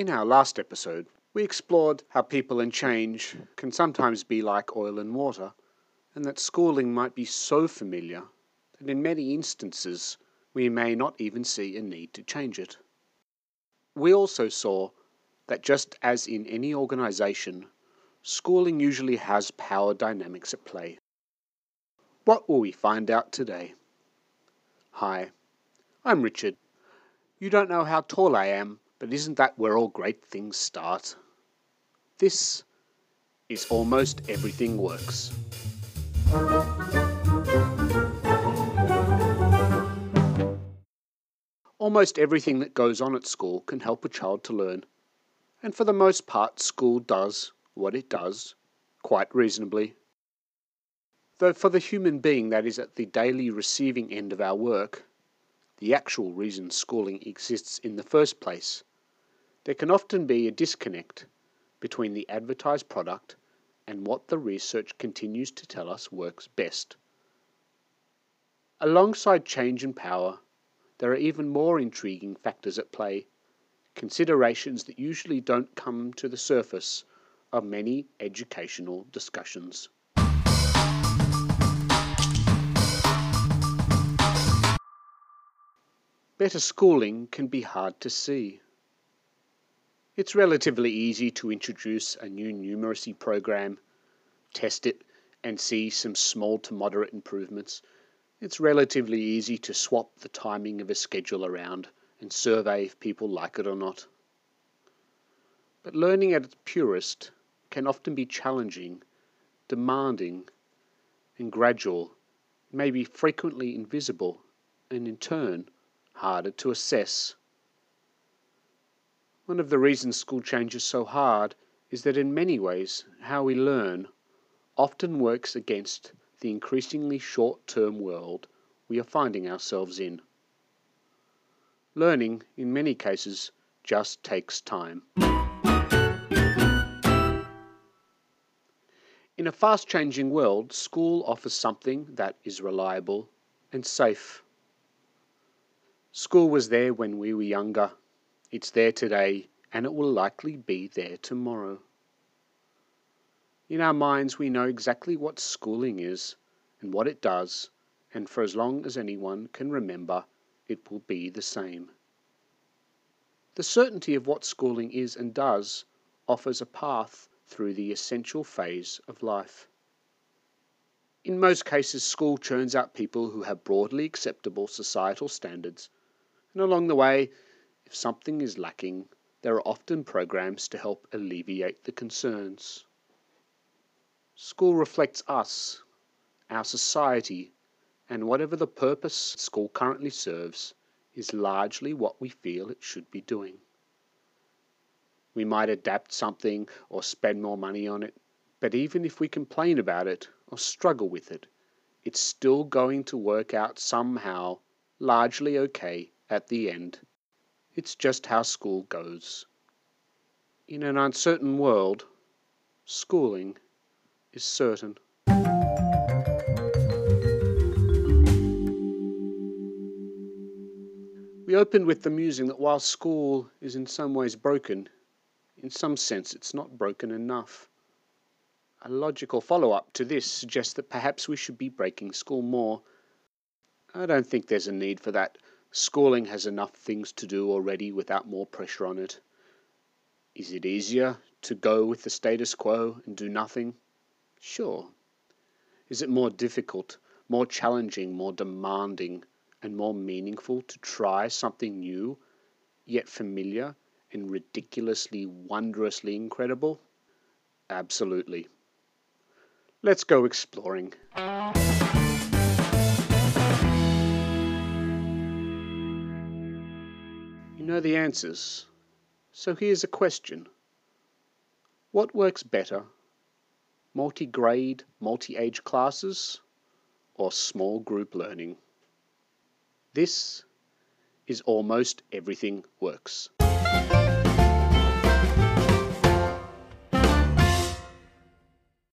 In our last episode, we explored how people and change can sometimes be like oil and water, and that schooling might be so familiar that in many instances we may not even see a need to change it. We also saw that just as in any organization, schooling usually has power dynamics at play. What will we find out today? Hi, I'm Richard. You don't know how tall I am, but isn't that where all great things start? This is Almost Everything Works. Almost everything that goes on at school can help a child to learn, and for the most part, school does what it does quite reasonably. Though for the human being that is at the daily receiving end of our work, the actual reason schooling exists in the first place, there can often be a disconnect between the advertised product and what the research continues to tell us works best. Alongside change and power, there are even more intriguing factors at play, considerations that usually don't come to the surface of many educational discussions. Better schooling can be hard to see. It's relatively easy to introduce a new numeracy program, test it, and see some small to moderate improvements. It's relatively easy to swap the timing of a schedule around and survey if people like it or not. But learning at its purest can often be challenging, demanding, and gradual, maybe frequently invisible, and in turn harder to assess. One of the reasons school change is so hard is that in many ways how we learn often works against the increasingly short term world we are finding ourselves in. Learning, in many cases, just takes time. In a fast changing world, school offers something that is reliable and safe. School was there when we were younger it's there today, and it will likely be there tomorrow. In our minds, we know exactly what schooling is and what it does, and for as long as anyone can remember, it will be the same. The certainty of what schooling is and does offers a path through the essential phase of life. In most cases, school churns out people who have broadly acceptable societal standards, and along the way, if something is lacking, there are often programs to help alleviate the concerns. School reflects us, our society, and whatever the purpose school currently serves is largely what we feel it should be doing. We might adapt something or spend more money on it, but even if we complain about it or struggle with it, it's still going to work out somehow largely okay at the end. It's just how school goes. In an uncertain world, schooling is certain. We opened with the musing that while school is in some ways broken, in some sense it's not broken enough. A logical follow up to this suggests that perhaps we should be breaking school more. I don't think there's a need for that. Schooling has enough things to do already without more pressure on it. Is it easier to go with the status quo and do nothing? Sure. Is it more difficult, more challenging, more demanding, and more meaningful to try something new, yet familiar and ridiculously, wondrously incredible? Absolutely. Let's go exploring. Know the answers. So here's a question. What works better? Multi-grade, multi-age classes or small group learning? This is almost everything works.